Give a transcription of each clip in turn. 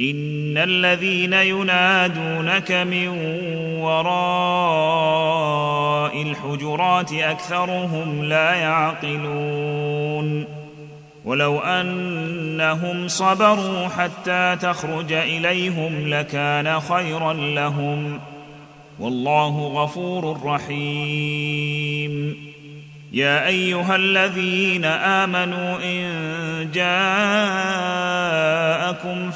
إن الذين ينادونك من وراء الحجرات أكثرهم لا يعقلون ولو أنهم صبروا حتى تخرج إليهم لكان خيرا لهم والله غفور رحيم يا أيها الذين آمنوا إن جاءكم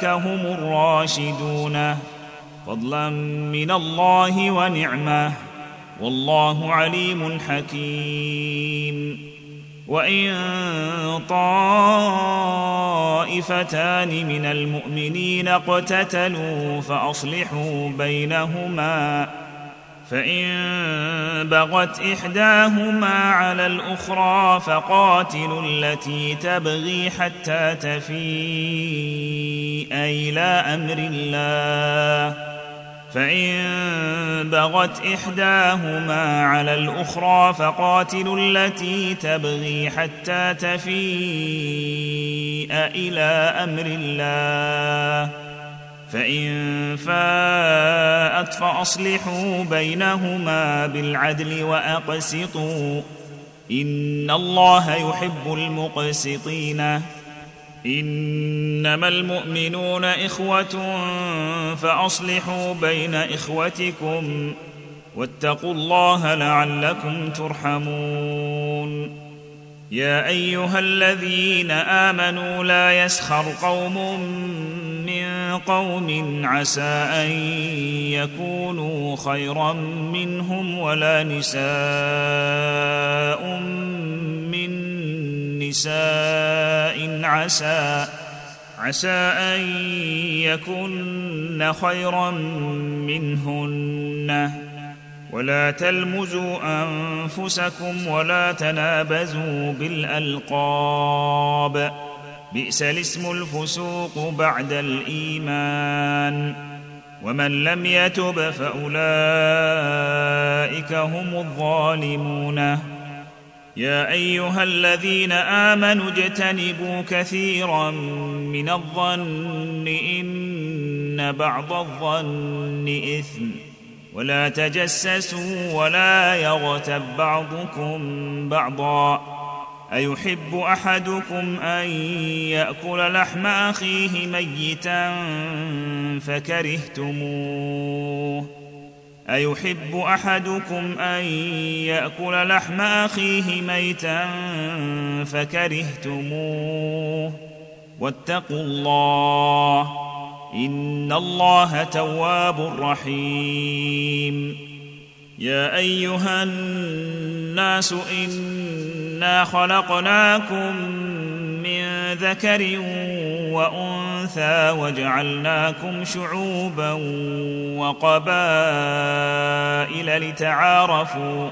هم الراشدون. فضلا من الله ونعمة. والله عليم حكيم. وإن طائفتان من المؤمنين اقتتلوا فأصلحوا بينهما فان بغت احداهما على الاخرى فقاتلوا التي تبغي حتى تفيء إلى أمر الله فان بغت احداهما على الاخرى فقاتلوا التي تبغي حتى تفيء إلى أمر الله فان فاءت فاصلحوا بينهما بالعدل واقسطوا ان الله يحب المقسطين انما المؤمنون اخوه فاصلحوا بين اخوتكم واتقوا الله لعلكم ترحمون يا ايها الذين امنوا لا يسخر قوم قوم عسى أن يكونوا خيرا منهم ولا نساء من نساء عسى عسى أن يكن خيرا منهن. ولا تلمزوا أنفسكم ولا تنابزوا بالألقاب. بئس الاسم الفسوق بعد الإيمان. ومن لم يتب فأولئك هم الظالمون. يا أيها الذين آمنوا اجتنبوا كثيرا من الظن إن بعض الظن إثم. ولا تجسسوا ولا يغتب بعضكم بعضا. أيحب أحدكم أن يأكل لحم أخيه ميتا فكرهتموه؟ أيحب أحدكم أن يأكل لحم أخيه ميتا فكرهتموه؟ واتقوا الله إن الله تواب رحيم. يا أيها الناس انا خلقناكم من ذكر وانثى وجعلناكم شعوبا وقبائل لتعارفوا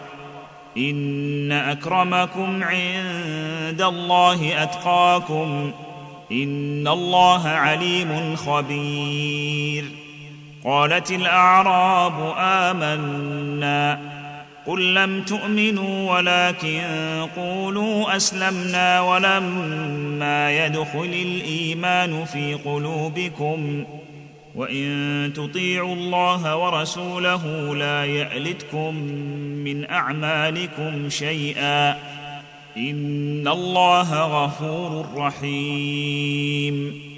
ان اكرمكم عند الله اتقاكم ان الله عليم خبير قالت الاعراب امنا قل لم تؤمنوا ولكن قولوا أسلمنا ولما يدخل الإيمان في قلوبكم وإن تطيعوا الله ورسوله لا يألتكم من أعمالكم شيئا إن الله غفور رحيم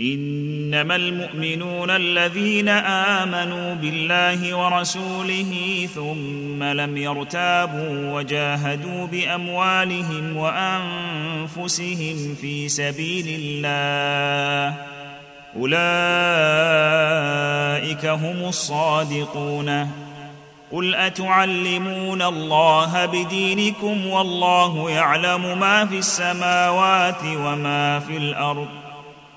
إنما المؤمنون الذين آمنوا بالله ورسوله ثم لم يرتابوا وجاهدوا بأموالهم وأنفسهم في سبيل الله أولئك هم الصادقون قل أتعلمون الله بدينكم والله يعلم ما في السماوات وما في الأرض